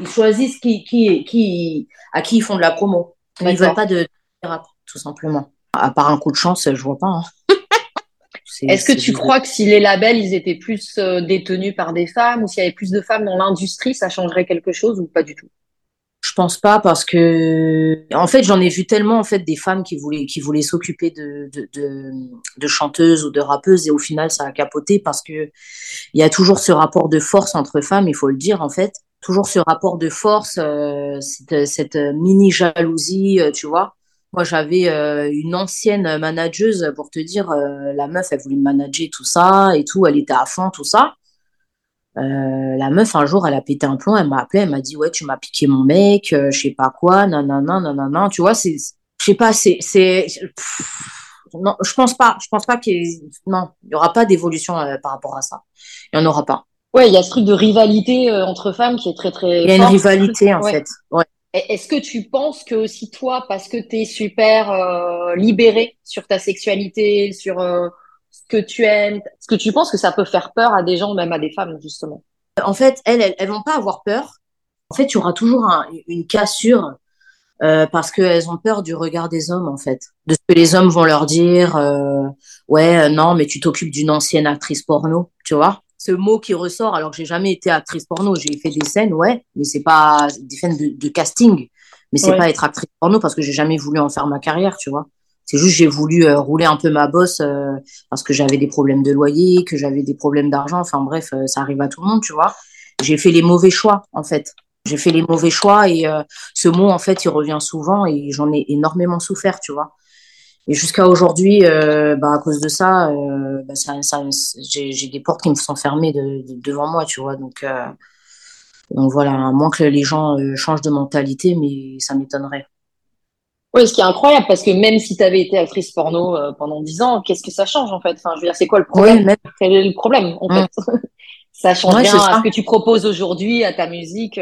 Speaker 2: Ils choisissent qui, qui, qui, à qui ils font de la promo. Ils veulent pas de, tout simplement. À part un coup de chance, je vois pas. Hein.
Speaker 3: Est-ce que tu crois que si les labels ils étaient plus euh, détenus par des femmes ou s'il y avait plus de femmes dans l'industrie, ça changerait quelque chose ou pas du tout?
Speaker 2: Je pense pas parce que en fait j'en ai vu tellement en fait des femmes qui voulaient qui voulaient s'occuper de, de, de, chanteuses ou de rappeuses et au final ça a capoté parce que il y a toujours ce rapport de force entre femmes, il faut le dire en fait, toujours ce rapport de force, euh, cette, cette mini jalousie, euh, tu vois moi, j'avais euh, une ancienne manageuse pour te dire, euh, la meuf, elle voulait me manager tout ça et tout, elle était à fond, tout ça. Euh, la meuf, un jour, elle a pété un plomb, elle m'a appelé, elle m'a dit, ouais, tu m'as piqué mon mec, je sais pas quoi, nanana, nanana. Tu vois, c'est, je sais pas, c'est, c'est, non, je pense pas, je pense pas qu'il non, il y aura pas d'évolution par rapport à ça. Il y en aura pas.
Speaker 3: Ouais, il y a ce truc de rivalité entre femmes qui est très très.
Speaker 2: Il y a une rivalité en fait. Ouais.
Speaker 3: Est-ce que tu penses que aussi toi, parce que tu es super euh, libéré sur ta sexualité, sur euh, ce que tu aimes, est-ce que tu penses que ça peut faire peur à des gens, même à des femmes, justement?
Speaker 2: En fait, elles, elles, vont pas avoir peur. En fait, il y aura toujours une cassure euh, parce qu'elles ont peur du regard des hommes, en fait. De ce que les hommes vont leur dire, euh, ouais, non, mais tu t'occupes d'une ancienne actrice porno, tu vois? Ce mot qui ressort, alors que j'ai jamais été actrice porno, j'ai fait des scènes, ouais, mais c'est pas des scènes de, casting, mais c'est pas être actrice porno parce que j'ai jamais voulu en faire ma carrière, tu vois. C'est juste j'ai voulu euh, rouler un peu ma bosse euh, parce que j'avais des problèmes de loyer, que j'avais des problèmes d'argent, enfin bref, euh, ça arrive à tout le monde, tu vois. J'ai fait les mauvais choix en fait. J'ai fait les mauvais choix et ce mot en fait, il revient souvent et j'en ai énormément souffert, tu vois. Et jusqu'à aujourd'hui, euh, bah, à cause de ça, euh, bah, ça, ça j'ai des portes qui me sont fermées de, devant moi, tu vois. Donc, euh, donc voilà, à moins que les gens euh, changent de mentalité, mais ça m'étonnerait.
Speaker 3: Oui, ce qui est incroyable, parce que même si tu avais été actrice porno euh, pendant dix ans, qu'est-ce que ça change en fait? Enfin, je veux dire, c'est quoi le problème? Même... Quel est le problème en fait? Ça change rien à ce que tu proposes aujourd'hui, à ta musique.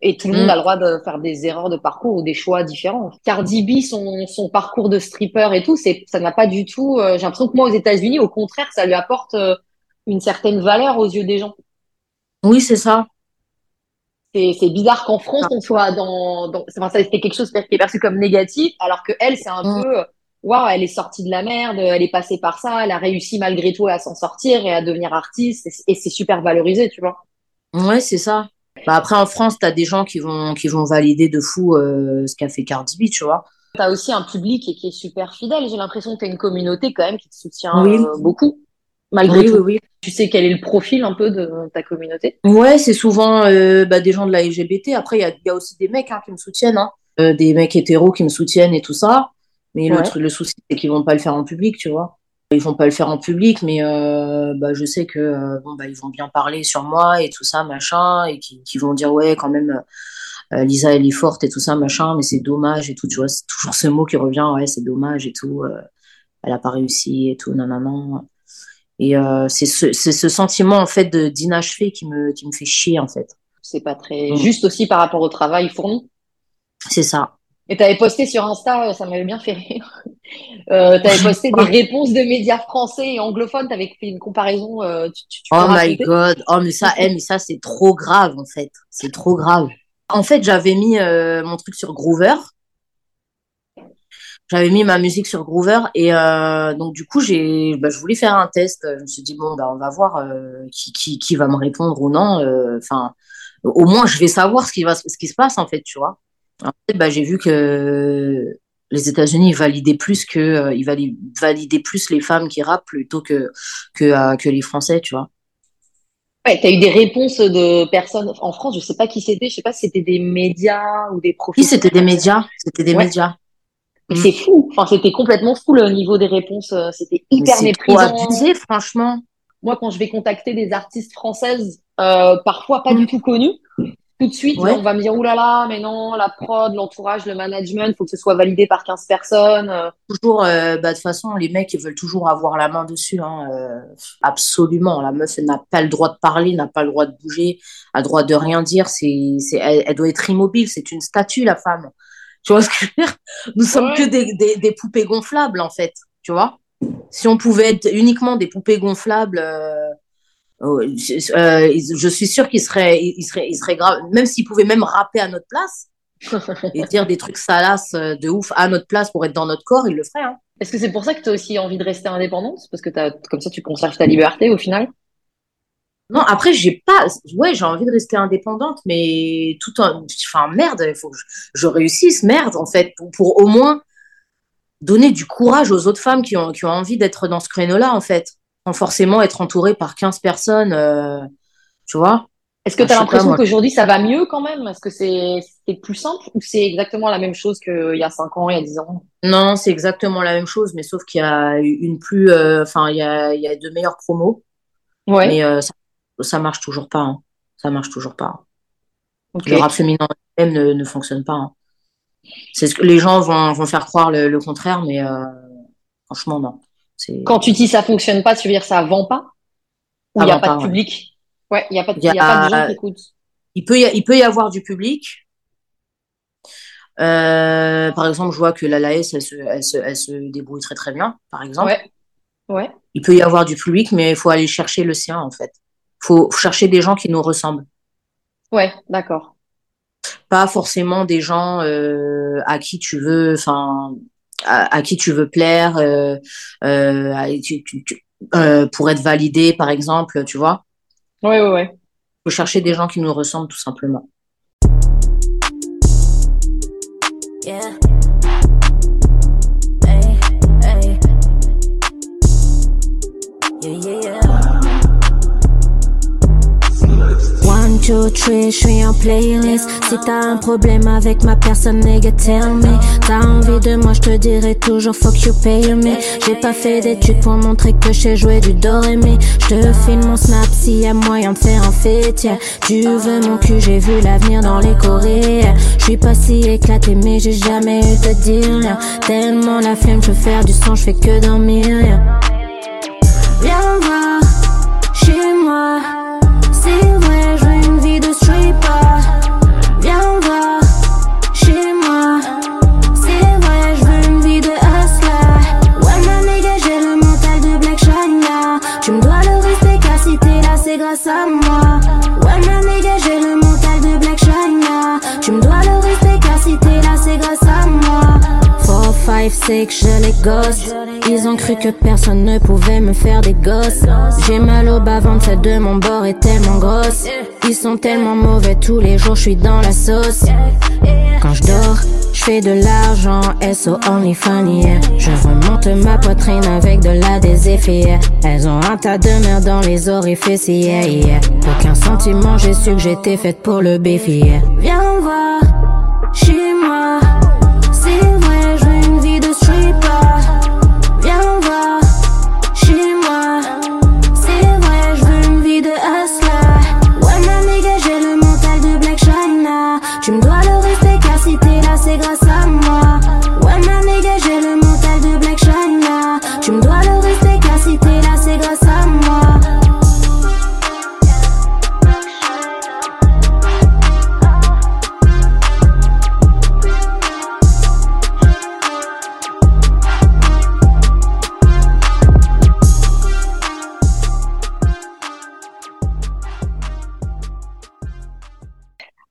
Speaker 3: Et tout le monde mm. a le droit de faire des erreurs de parcours ou des choix différents. Cardi B, son, son parcours de stripper et tout, c'est, ça n'a pas du tout. Euh, j'ai l'impression que moi, aux États-Unis, au contraire, ça lui apporte euh, une certaine valeur aux yeux des gens.
Speaker 2: Oui, c'est ça.
Speaker 3: C'est, c'est bizarre qu'en France, on soit dans. dans enfin, ça, c'était quelque chose qui est perçu comme négatif, alors que elle, c'est un mm. peu. Waouh, elle est sortie de la merde, elle est passée par ça, elle a réussi malgré tout à s'en sortir et à devenir artiste, et, et c'est super valorisé, tu vois.
Speaker 2: Ouais, c'est ça. Bah après, en France, tu as des gens qui vont, qui vont valider de fou euh, ce qu'a fait Cardi B, tu vois.
Speaker 3: Tu as aussi un public qui, est super fidèle. J'ai l'impression que tu as une communauté quand même qui te soutient euh, beaucoup, malgré tout. Oui, tu sais quel est le profil un peu de ta communauté?
Speaker 2: Ouais, c'est souvent euh, bah, des gens de la LGBT. Après, il y a, y a, aussi des mecs hein, qui me soutiennent, hein. des mecs hétéros qui me soutiennent et tout ça. Mais le, le souci, c'est qu'ils vont pas le faire en public, tu vois. Ils vont pas le faire en public, mais euh, bah, je sais que euh, bon bah ils vont bien parler sur moi et tout ça machin et qui, vont dire ouais quand même euh, Lisa elle est forte et tout ça machin, mais c'est dommage et tout. Tu vois, c'est toujours ce mot qui revient ouais c'est dommage et tout. Euh, elle a pas réussi et tout non non non. Et c'est ce c'est ce sentiment en fait d'inachevé qui me qui me fait chier en fait.
Speaker 3: C'est pas très mm. juste aussi par rapport au travail fourni.
Speaker 2: C'est ça.
Speaker 3: Et tu avais posté sur Insta, ça m'avait bien fait rire. Euh, tu avais posté des réponses de médias français et anglophones, tu avais fait une comparaison. Euh,
Speaker 2: oh my god, oh mais ça, eh, mais ça c'est trop grave en fait, c'est trop grave. En fait, j'avais mis euh, mon truc sur Groover. J'avais mis ma musique sur Groover et euh, donc du coup j'ai, bah, je voulais faire un test. Je me suis dit bon bah on va voir qui, qui, qui va me répondre ou non. Enfin, au moins je vais savoir ce qui va, ce qui se passe en fait, tu vois. En fait, bah, j'ai vu que les États-Unis validaient plus que euh, ils validaient plus les femmes qui rappent plutôt que que, euh, que les Français, tu vois.
Speaker 3: Ouais, t'as eu des réponses de personnes en France, je sais pas qui c'était, je sais pas si c'était des médias ou des profils.
Speaker 2: Oui, c'était des médias, c'était des médias.
Speaker 3: C'est fou, enfin c'était complètement fou le niveau des réponses, euh, c'était hyper méprisant.
Speaker 2: Abusé, franchement.
Speaker 3: Moi, quand je vais contacter des artistes françaises, euh, parfois pas du mm. tout connues, tout de suite, on va me dire, oulala, là là, mais non, la prod, l'entourage, le management, il faut que ce soit validé par 15 personnes. Euh.
Speaker 2: Toujours, euh, bah, de toute façon, les mecs, ils veulent toujours avoir la main dessus. Hein, euh, absolument. La meuf, elle n'a pas le droit de parler, n'a pas le droit de bouger, a le droit de rien dire. C'est, c'est, elle, doit être immobile. C'est une statue, la femme. Tu vois ce que je veux dire? Nous sommes que des, des, des, poupées gonflables, en fait. Tu vois? Si on pouvait être uniquement des poupées gonflables euh, je suis sûre qu'il serait, il serait, il serait grave, même s'il pouvait même rapper à notre place et dire des trucs salaces euh, de ouf à notre place pour être dans notre corps, il le ferait. Hein.
Speaker 3: Est-ce que c'est pour ça que tu as aussi envie de rester indépendante? Parce que as, comme ça, tu conserves ta liberté au final?
Speaker 2: Non, après, j'ai pas. Ouais, j'ai envie de rester indépendante, mais tout en. Enfin, merde, il faut que je, réussisse, merde, en fait, pour, pour, au moins donner du courage aux autres femmes qui ont, qui ont envie d'être dans ce créneau-là, en fait forcément être entouré par 15 personnes, euh, tu vois.
Speaker 3: Est-ce que tu as l'impression qu'aujourd'hui ça va mieux quand même? Est-ce que c'est plus simple ou c'est exactement la même chose qu'il y a 5 ans, il y a 10 ans?
Speaker 2: Non, c'est exactement la même chose, mais sauf qu'il y a une plus. Euh, enfin, il, y a, il y a de meilleures promos. Ouais. Mais euh, ça, ça, marche toujours pas. Hein. Ça marche toujours pas. Le rap féminin même ne, ne fonctionne pas. Hein. C'est ce que les gens vont, vont faire croire le, le contraire, mais franchement, non.
Speaker 3: Quand tu dis ça fonctionne pas, tu veux dire ça vend pas? Ou il n'y a pas, de public? Ouais, il n'y a, pas de, y a, pas de gens qui écoutent.
Speaker 2: Il peut, y il peut y avoir du public. Euh, par exemple, je vois que la LAS, elle se, elle, se, elle se débrouille très très bien, par exemple.
Speaker 3: Ouais. ouais.
Speaker 2: Il peut y avoir du public, mais il faut aller chercher le sien, en fait. Il faut chercher des gens qui nous ressemblent.
Speaker 3: Ouais, d'accord.
Speaker 2: Pas forcément des gens euh, à qui tu veux, enfin, à, qui tu veux plaire, euh, euh, euh, pour être validé, par exemple, tu vois.
Speaker 3: Ouais, ouais, ouais.
Speaker 2: Faut chercher des gens qui nous ressemblent tout simplement.
Speaker 5: Two, three, je suis en playlist. Si t'as un problème avec ma personne, nigga, tell me. T'as envie de moi, je te dirai toujours fuck you, pay me. J'ai pas fait d'études pour montrer que je sais jouer du do ré mi. Je te filme mon snap s'il y a moyen de faire un fait. Tu veux mon cul, j'ai vu l'avenir dans les Corées. Je suis pas si éclaté, mais j'ai jamais eu de dire. Tellement la flemme, je veux faire du sang, je fais que dormir. Viens voir chez moi. 5, 6, je les gosse. Ils ont cru que personne ne pouvait me faire des gosses. J'ai mal au bas ventre, celle de mon bord est tellement grosse. Ils sont tellement mauvais, tous les jours je suis dans la sauce. Quand je dors, je fais de l'argent, SO only funny, Je remonte ma poitrine avec de la effets Elles ont un tas de merde dans les orifices, yeah, yeah. Aucun sentiment, j'ai su que j'étais faite pour le béfi, Viens voir, chez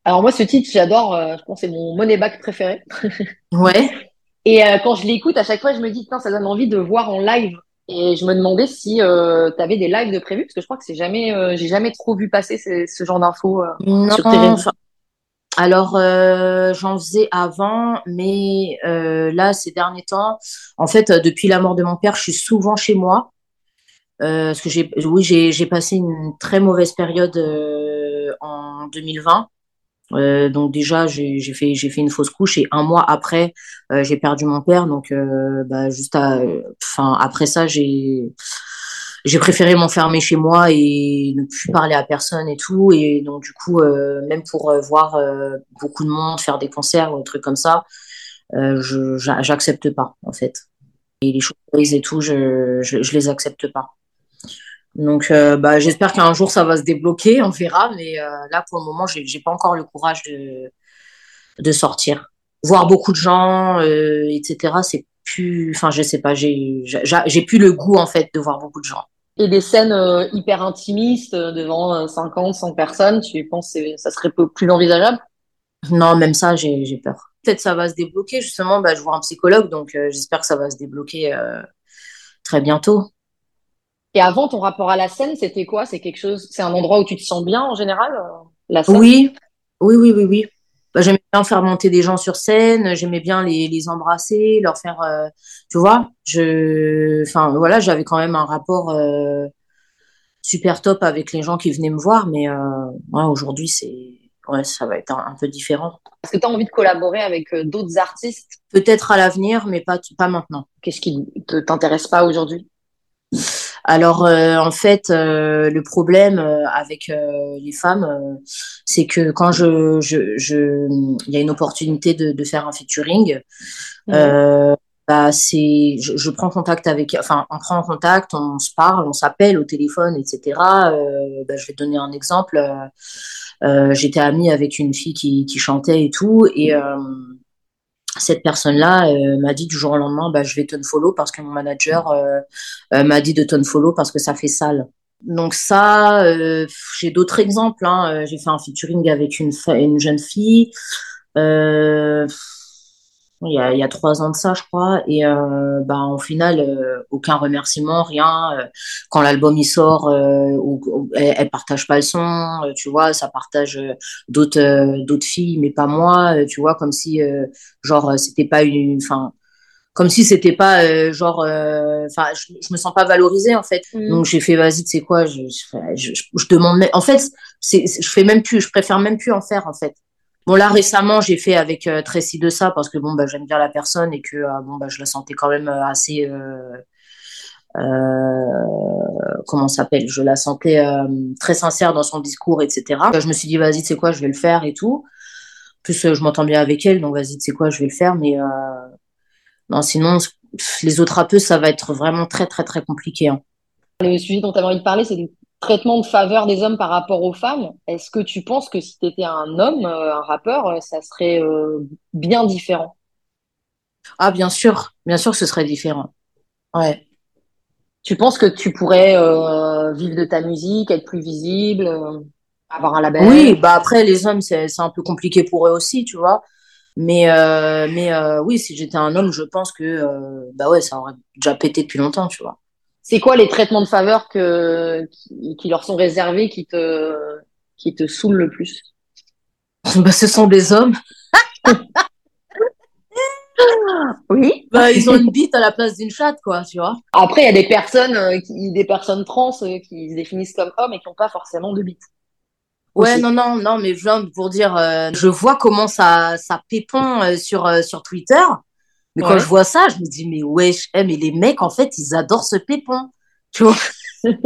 Speaker 3: Alors moi, ce titre, j'adore. Euh, je pense c'est mon money back préféré.
Speaker 2: ouais.
Speaker 3: Et euh, quand je l'écoute, à chaque fois, je me dis, ça donne envie de voir en live. Et je me demandais si euh, tu avais des lives de prévus, parce que je crois que c'est jamais, j'ai jamais trop vu passer ce, genre d'infos sur tes
Speaker 2: Alors, j'en faisais avant, mais là, ces derniers temps, en fait, depuis la mort de mon père, je suis souvent chez moi. parce que j'ai, oui, j'ai passé une très mauvaise période en 2020. Euh, donc déjà j'ai fait fait une fausse couche et un mois après euh, j'ai perdu mon père donc euh, bah, juste enfin après ça j'ai j'ai préféré m'enfermer chez moi et ne plus parler à personne et tout. Et donc, du coup, euh, même pour euh, voir euh, beaucoup de monde, faire des concerts ou des trucs comme ça, je j'accepte pas, en fait. Et les choses et tout, je, je, je, les accepte pas. Donc, bah, j'espère qu'un jour ça va se débloquer, on verra. Mais là, pour le moment, j'ai j'ai pas encore le courage de, de sortir. Voir beaucoup de gens, etc., c'est plus, enfin, je sais pas, j'ai j'ai plus le goût, en fait, de voir beaucoup de gens
Speaker 3: et des scènes euh, hyper intimistes euh, devant 50, euh, 100 personnes, tu penses que ça serait plus envisageable?
Speaker 2: Non, même ça, j'ai peur. Peut-être ça va se débloquer, justement, bah, je vois un psychologue, donc j'espère que ça va se débloquer très bientôt.
Speaker 3: Et avant, ton rapport à la scène, c'était quoi? C'est quelque chose, c'est un endroit où tu te sens bien en général,
Speaker 2: la scène? Oui, oui, oui, oui, oui. Bah, j'aimais bien faire monter des gens sur scène, j'aimais bien les, les, embrasser, leur faire, euh, tu vois, je, enfin voilà, j'avais quand même un rapport euh, super top avec les gens qui venaient me voir, mais euh, aujourd'hui c'est, ouais, ça va être un, peu différent.
Speaker 3: Est-ce que tu as envie de collaborer avec d'autres artistes?
Speaker 2: Peut-être à l'avenir, mais pas pas maintenant.
Speaker 3: Qu'est-ce qui ne t'intéresse pas aujourd'hui?
Speaker 2: Alors euh, en fait, euh, le problème euh, avec les femmes, c'est que quand je, je, je, il y a une opportunité de, de faire un featuring, mmh. bah c'est, je, je, prends contact avec, enfin on prend contact, on se parle, on s'appelle au téléphone, etc. Bah, je vais te donner un exemple. J'étais amie avec une fille qui, qui chantait et tout, et cette personne-là euh, m'a dit du jour au lendemain, bah, je vais follow parce que mon manager euh, euh, m'a dit de follow parce que ça fait sale. Donc ça, j'ai d'autres exemples. Hein. J'ai fait un featuring avec une jeune fille il y, a, il y a trois ans de ça, je crois. Et euh, bah, au final, euh, aucun remerciement, rien. Euh, quand l'album il sort, euh, ou, elle, elle, partage pas le son, tu vois, ça partage d'autres d'autres filles, mais pas moi, tu vois, comme si genre c'était pas une, enfin, comme si c'était pas genre, enfin, je, je, me sens pas valorisée en fait. Mmh. Donc j'ai fait vas-y, tu sais quoi, je, je, je, demande, en fait, c'est, je fais même plus, je préfère même plus en faire en fait. Bon là récemment j'ai fait avec euh, Tracy de ça parce que bon bah j'aime bien la personne et que euh, bon bah je la sentais quand même euh, assez euh, euh, comment s'appelle? Je la sentais très sincère dans son discours etc. Je me suis dit vas-y c'est quoi je vais le faire et tout. plus je m'entends bien avec elle donc vas-y c'est quoi je vais le faire mais non sinon les autres rappeuses ça va être vraiment très très très compliqué. Hein.
Speaker 3: Le sujet dont tu avais envie de parler c'est traitement de faveur des hommes par rapport aux femmes, est-ce que tu penses que si tu étais un homme, euh, un rappeur, euh, ça serait euh, bien différent?
Speaker 2: Ah, bien sûr, bien sûr que ce serait différent. Ouais.
Speaker 3: Tu penses que tu pourrais vivre de ta musique, être plus visible, avoir un label?
Speaker 2: Oui, bah après, les hommes, c'est un peu compliqué pour eux aussi, tu vois. Mais, mais oui, si j'étais un homme, je pense que bah ouais, ça aurait déjà pété depuis longtemps, tu vois
Speaker 3: c'est quoi les traitements de faveur que, qui, leur sont réservés qui te, qui te saoulent le plus?
Speaker 2: Bah, Ce sont des hommes.
Speaker 3: oui.
Speaker 2: Bah, ils ont une bite à la place d'une chatte, quoi, tu vois.
Speaker 3: Après, il y a des personnes, euh, qui, des personnes trans euh, qui se définissent comme hommes et qui n'ont pas forcément de bite.
Speaker 2: Ouais, non, non, non, mais je pour dire, euh, je vois comment ça, ça pépon sur, sur Twitter. Mais quand je vois ça, je me dis, mais wesh, eh, mais les mecs, en fait, ils adorent ce pépon. Tu vois Je sais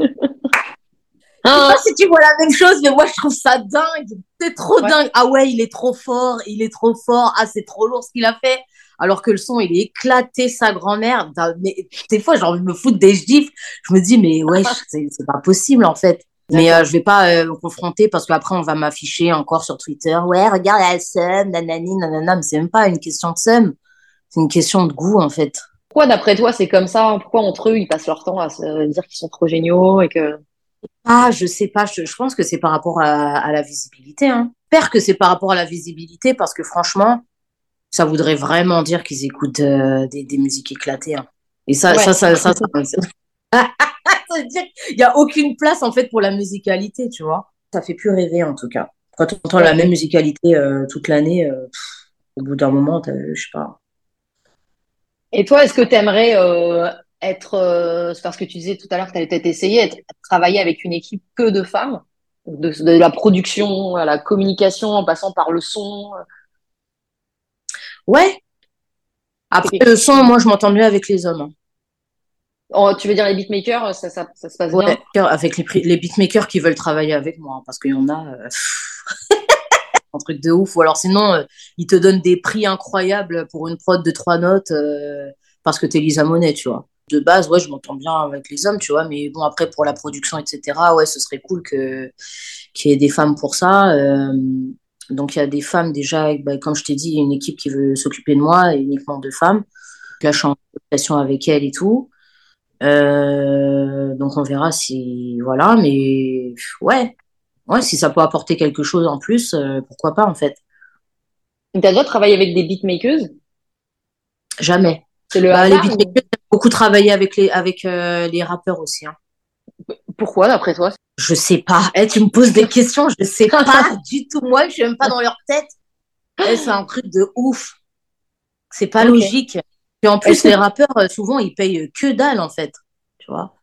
Speaker 2: pas si tu vois la même chose, mais moi, je trouve ça dingue. C'est trop dingue. Ah ouais, il est trop fort, il est trop fort. Ah, c'est trop lourd ce qu'il a fait. Alors que le son, il est éclaté, sa grand-mère. Mais des fois, j'ai envie de me foutre des gifs. Je me dis, mais wesh, c'est pas possible, en fait. Mais euh, je vais pas euh, me confronter parce qu'après on va m'afficher encore sur Twitter. Ouais, regarde, elle seum, nanani, nanana. Mais c'est même pas une question de seum c'est une question de goût en fait.
Speaker 3: Pourquoi d'après toi c'est comme ça Pourquoi entre eux ils passent leur temps à se dire qu'ils sont trop géniaux et que
Speaker 2: ah je sais pas, je, pense que c'est par rapport à, la visibilité. Hein. J'espère que c'est par rapport à la visibilité parce que franchement ça voudrait vraiment dire qu'ils écoutent euh, des, musiques éclatées. Hein. Et ça, ça, ça, ça, ça, qu'il n'y a aucune place en fait pour la musicalité, tu vois. Ça fait plus rêver en tout cas. Quand on entend la même musicalité euh, toute l'année, euh, au bout d'un moment, je sais pas.
Speaker 3: Et toi, est-ce que tu aimerais euh, être, euh, parce que tu disais tout à l'heure que tu allais peut-être essayer, être, travailler avec une équipe que de femmes, de, de, la production à la communication, en passant par le son?
Speaker 2: Ouais. Après le son, moi, je m'entends mieux avec les hommes. Hein.
Speaker 3: Oh, tu veux dire les beatmakers, ça, ça, ça se passe ouais, bien?
Speaker 2: Avec les, les, beatmakers qui veulent travailler avec moi, hein, parce qu'il y en a euh, un truc de ouf. Ou alors sinon, euh, ils te donnent des prix incroyables pour une prod de trois notes euh, parce que t'es Lisa Monet, tu vois. De base, ouais, je m'entends bien avec les hommes, tu vois, mais bon, après, pour la production, etc., ouais, ce serait cool que qu'il y ait des femmes pour ça. donc, il y a des femmes déjà, bah, comme je t'ai dit, il y a une équipe qui veut s'occuper de moi, et uniquement de femmes. Là, je suis en relation avec elle et tout. Euh, donc on verra si voilà, mais ouais, ouais, si ça peut apporter quelque chose en plus, euh, pourquoi pas en fait.
Speaker 3: Tu as déjà travaillé avec des beatmakers?
Speaker 2: Jamais. C'est le bah, les beatmakers, beaucoup travaillé avec les avec euh, les rappeurs aussi. Hein.
Speaker 3: Pourquoi d'après toi?
Speaker 2: Je sais pas. Eh, tu me poses des questions, je sais pas du tout. Moi, je suis même pas dans leur tête. Eh, c'est un truc de ouf. C'est pas logique. Et en plus, les rappeurs, euh, souvent, ils payent que dalle, en fait. Tu vois?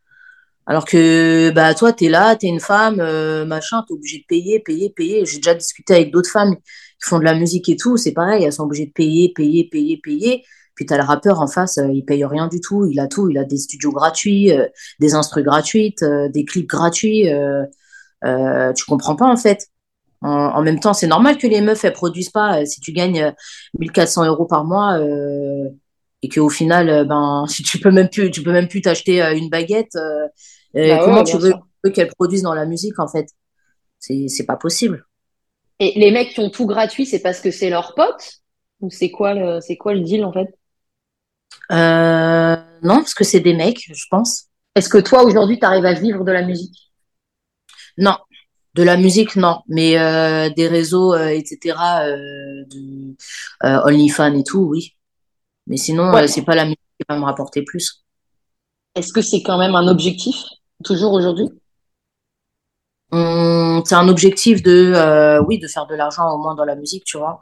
Speaker 2: Alors que, bah, toi, t'es là, t'es une femme, euh, machin, t'es obligé de payer, payer, payer. J'ai déjà discuté avec d'autres femmes qui font de la musique et tout. C'est pareil, elles sont obligées de payer, payer, payer, payer. Puis t'as le rappeur en face, euh, il paye rien du tout. Il a tout. Il a des studios gratuits, des instrus gratuites, des clips gratuits. tu comprends pas, en fait. En, même temps, c'est normal que les meufs, elles produisent pas. Si tu gagnes 1400 euros par mois, euh, et qu'au final, euh, ben, si tu peux même plus, tu peux même plus t'acheter euh, une baguette, euh, bah comment tu veux, qu'elle produise dans la musique en fait? C'est pas possible.
Speaker 3: Et les mecs qui ont tout gratuit, c'est parce que c'est leur pote? Ou c'est quoi le c'est quoi le deal en fait?
Speaker 2: Euh, Non, parce que c'est des mecs, je pense.
Speaker 3: Est-ce que toi aujourd'hui, tu arrives à vivre de la musique?
Speaker 2: Non, de la musique, non, mais euh, des réseaux, euh, etc., de OnlyFans et tout, oui. Mais sinon, c'est pas la musique qui va me rapporter plus.
Speaker 3: Est-ce que c'est quand même un objectif, toujours aujourd'hui?
Speaker 2: Hum, C'est un objectif de, euh, oui, de faire de l'argent au moins dans la musique, tu vois.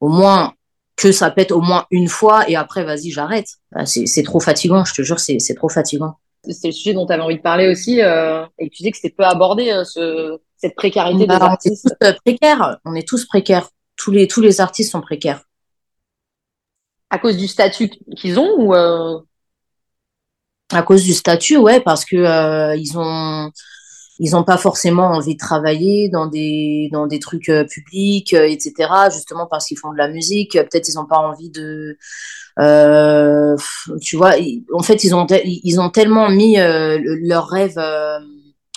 Speaker 2: Au moins que ça pète au moins une fois et après, vas-y, j'arrête. Ah, c'est trop fatigant, je te jure, c'est trop fatigant.
Speaker 3: C'est le sujet dont tu avais envie de parler aussi euh, et tu dis que c'était peu abordé, ce, cette précarité bah, des artistes.
Speaker 2: On est tous précaires, on est tous précaires. Tous les, tous les artistes sont précaires
Speaker 3: à cause du statut qu'ils ont ou euh...
Speaker 2: À cause du statut, ouais, parce que euh, ils ont ils ont pas forcément envie de travailler dans des dans des trucs euh, publics, euh, etc. Justement parce qu'ils font de la musique, peut-être ils ont pas envie de, tu vois, en fait ils ont ils ont tellement mis leur rêve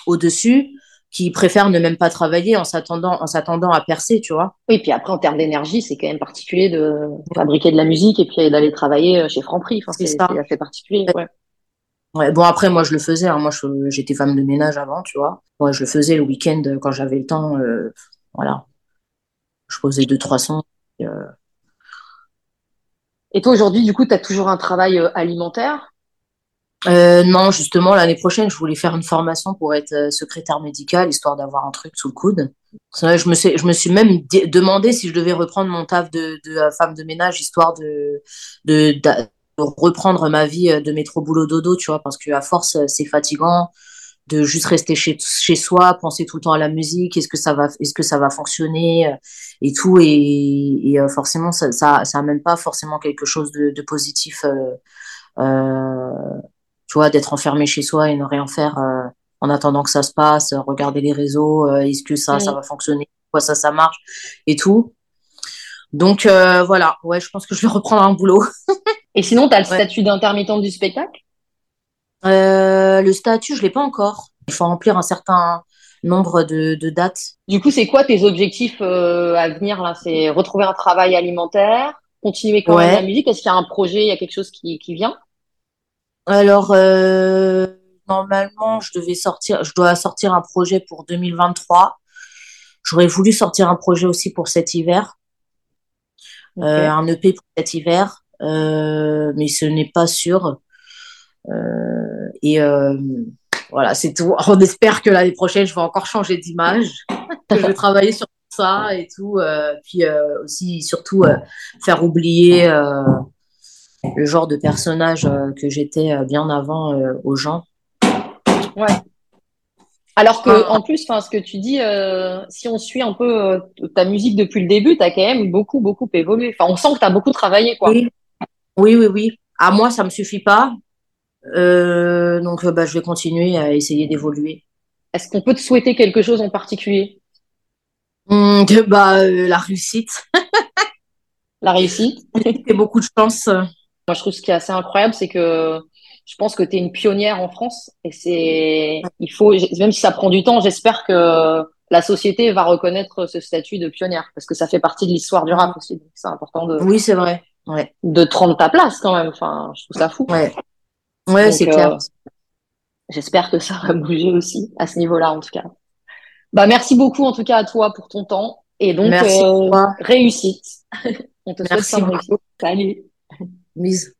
Speaker 2: au dessus qui préfèrent ne même pas travailler en s'attendant en s'attendant à percer, tu vois.
Speaker 3: Oui, puis après en termes d'énergie, c'est quand même particulier de fabriquer de la musique et puis d'aller travailler chez Franprix. Enfin, c'est assez particulier. Ouais.
Speaker 2: Ouais. Bon après moi je le faisais. Hein. Moi j'étais femme de ménage avant, tu vois. Moi je le faisais le week-end quand j'avais le temps. Euh, voilà. Je posais deux trois sons. Et, euh...
Speaker 3: et toi aujourd'hui du coup tu as toujours un travail euh, alimentaire?
Speaker 2: Euh, non, justement, l'année prochaine, je voulais faire une formation pour être euh, secrétaire médicale, histoire d'avoir un truc sous le coude. Je me, suis, je me suis même demandé si je devais reprendre mon taf de, de euh, femme de ménage, histoire de, de, reprendre ma vie de métro boulot dodo, tu vois, parce que à force, c'est fatigant de juste rester chez, chez soi, penser tout le temps à la musique, est-ce que ça va, est-ce que ça va fonctionner et tout, et, et forcément, ça, ça, ça amène pas forcément quelque chose de, de positif. Euh, tu vois, d'être enfermé chez soi et ne rien faire euh, en attendant que ça se passe, regarder les réseaux, euh, est-ce que ça, ça va fonctionner, quoi ça, ça marche et tout. Donc euh, voilà, ouais, je pense que je vais reprendre un boulot.
Speaker 3: et sinon, tu as le statut d'intermittent du spectacle?
Speaker 2: Le statut, je l'ai pas encore. Il faut remplir un certain nombre de, de dates.
Speaker 3: Du coup, c'est quoi tes objectifs à venir là? C'est retrouver un travail alimentaire, continuer quand même la musique? Est-ce qu'il y a un projet, il y a quelque chose qui, qui vient?
Speaker 2: Alors, euh, normalement, je devais sortir, je dois sortir un projet pour 2023. J'aurais voulu sortir un projet aussi pour cet hiver, euh, un EP pour cet hiver, euh, mais ce n'est pas sûr. et voilà, c'est tout. On espère que l'année prochaine, je vais encore changer d'image, que je vais travailler sur ça et tout, puis aussi surtout faire oublier le genre de personnage euh, que j'étais euh, bien avant euh, aux gens.
Speaker 3: Ouais. Alors que, en plus, ce que tu dis, si on suit un peu ta musique depuis le début, tu as quand même beaucoup, beaucoup évolué. Enfin, on sent que tu as beaucoup travaillé, quoi.
Speaker 2: Oui. Oui, oui, oui. À moi, ça me suffit pas. Euh, donc, bah, je vais continuer à essayer d'évoluer.
Speaker 3: Est-ce qu'on peut te souhaiter quelque chose en particulier?
Speaker 2: Hum, bah, euh, La réussite.
Speaker 3: la réussite.
Speaker 2: Et beaucoup de chance.
Speaker 3: Moi, je trouve ce qui est assez incroyable, c'est que je pense que tu es une pionnière en France et c'est, il faut, même si ça prend du temps, j'espère que la société va reconnaître ce statut de pionnière parce que ça fait partie de l'histoire du rap aussi. C'est important de.
Speaker 2: Oui, c'est vrai. Ouais.
Speaker 3: De te rendre ta place quand même. Enfin, je trouve ça fou.
Speaker 2: Ouais. Ouais, c'est clair. Euh,
Speaker 3: j'espère que ça va bouger aussi à ce niveau-là, en tout cas. Bah, merci beaucoup, en tout cas, à toi pour ton temps. Et donc,
Speaker 2: merci
Speaker 3: euh, réussite. On te
Speaker 2: merci
Speaker 3: souhaite ça. Salut.
Speaker 2: Mise.